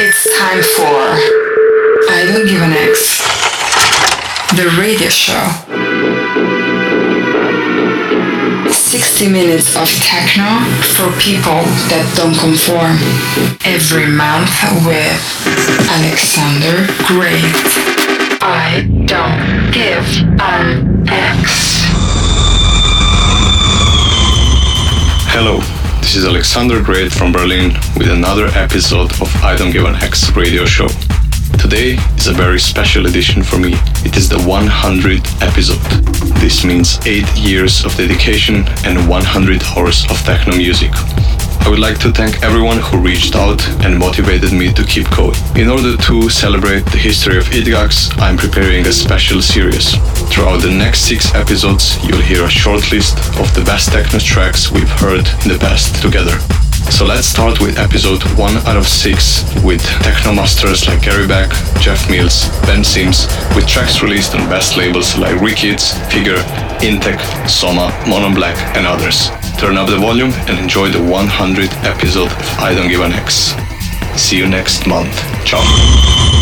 It's time for I Don't Give an X, the radio show. 60 minutes of techno for people that don't conform. Every month with Alexander Great. I don't give an X. Hello, this is Alexander Great from Berlin with another episode of I Don't Give an X radio show. Today is a very special edition for me. It is the 100th episode. This means 8 years of dedication and 100 hours of techno music. I would like to thank everyone who reached out and motivated me to keep going. In order to celebrate the history of IDGAX, I'm preparing a special series. Throughout the next six episodes, you'll hear a short list of the best techno tracks we've heard in the past together. So let's start with episode 1 out of 6 with techno masters like Gary Beck, Jeff Mills, Ben Sims, with tracks released on best labels like Rekids, Figure, Intec, Soma, Mono Black, and others. Turn up the volume and enjoy the 100th episode of I Don't Give an X. See you next month. Ciao.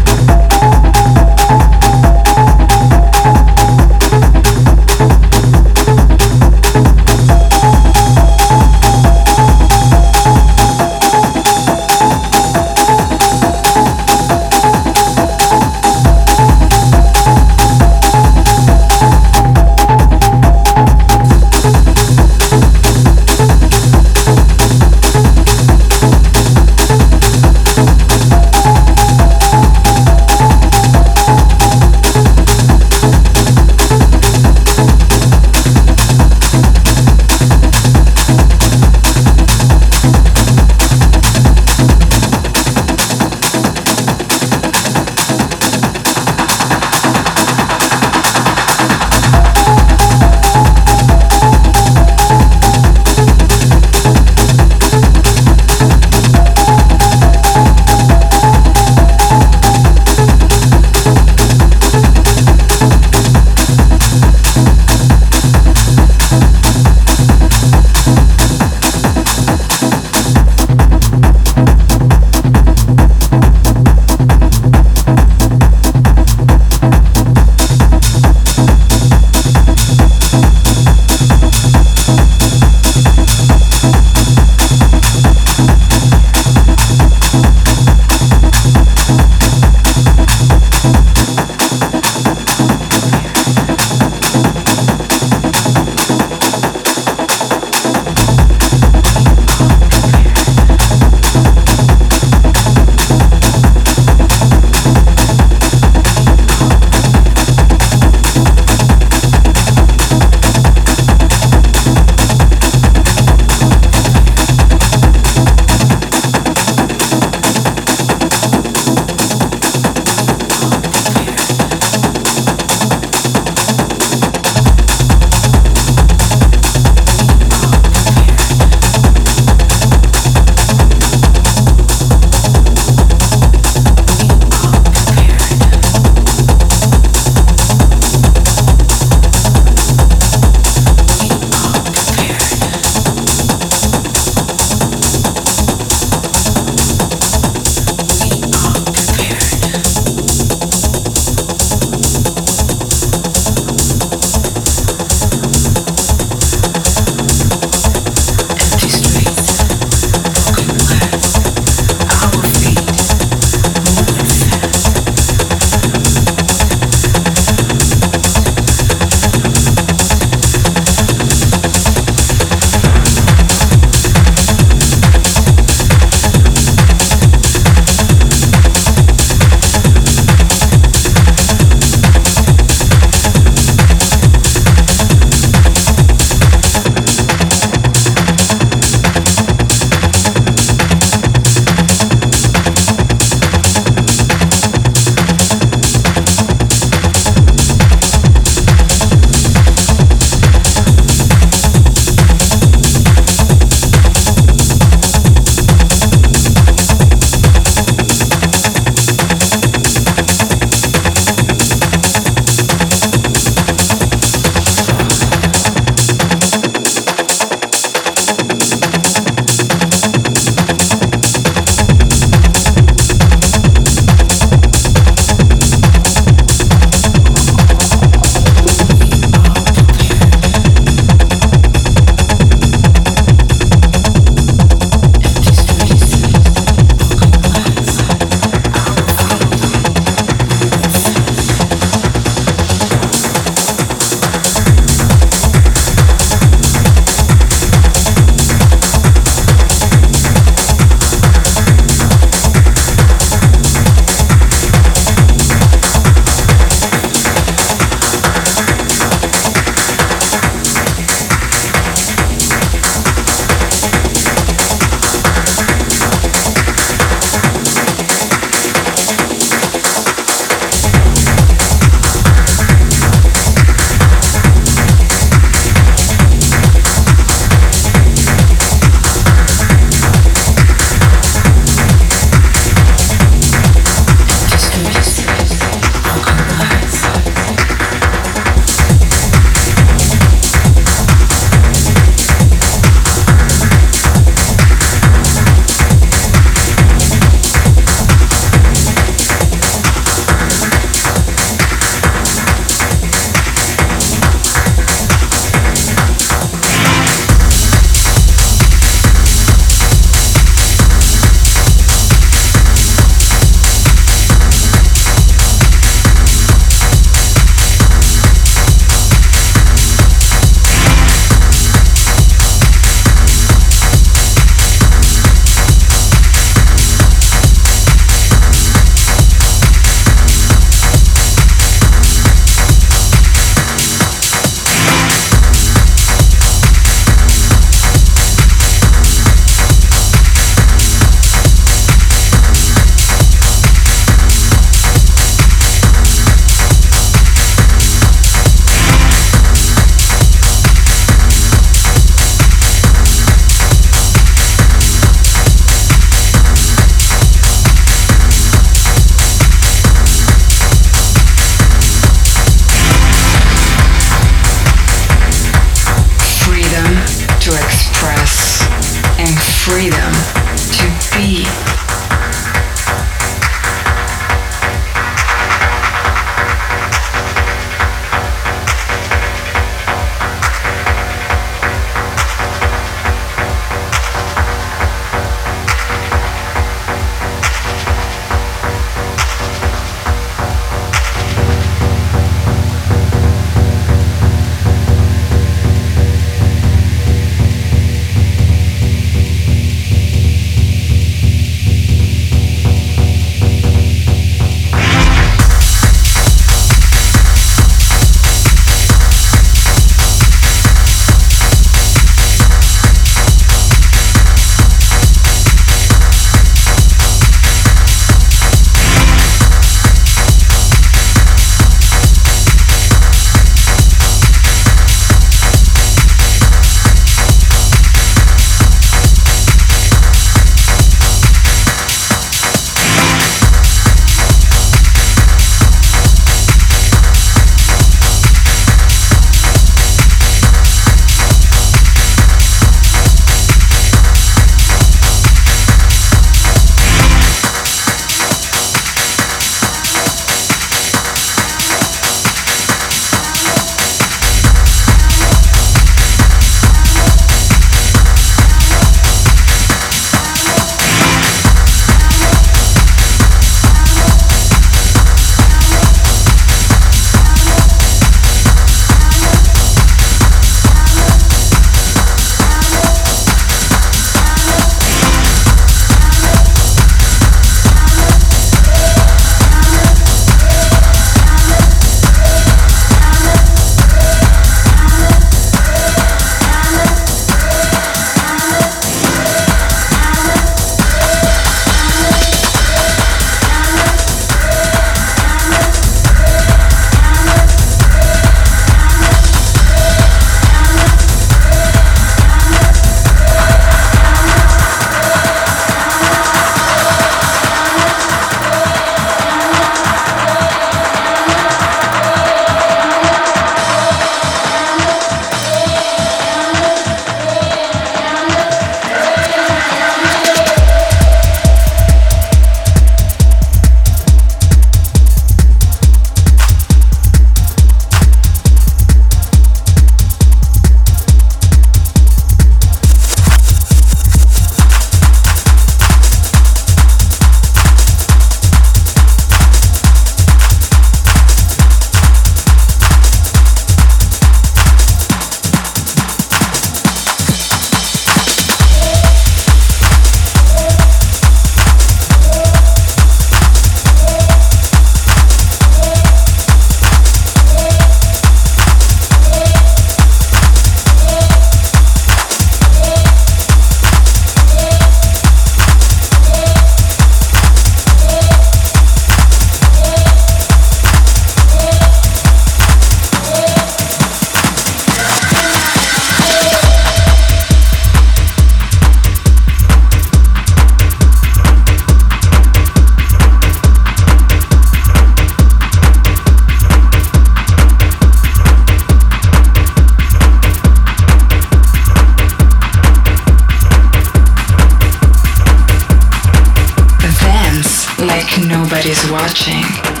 Is watching.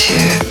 to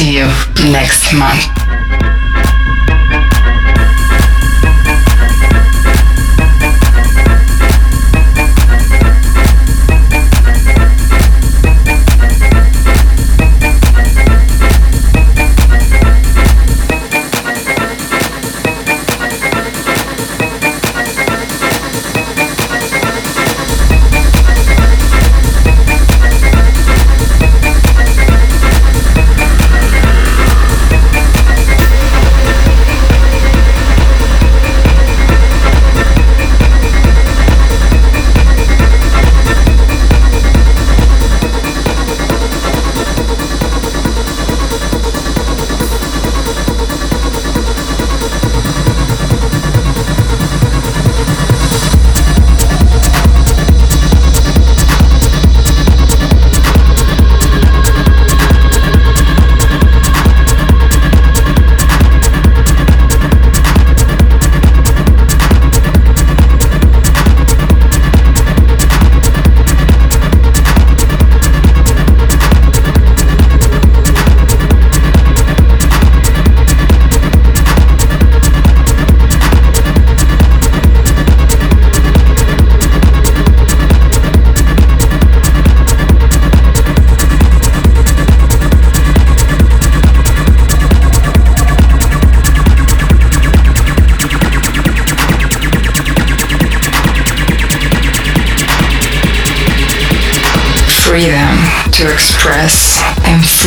See you next month.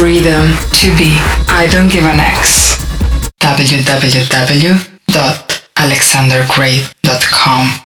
Freedom to be. I don't give an X. www.alexandergreat.com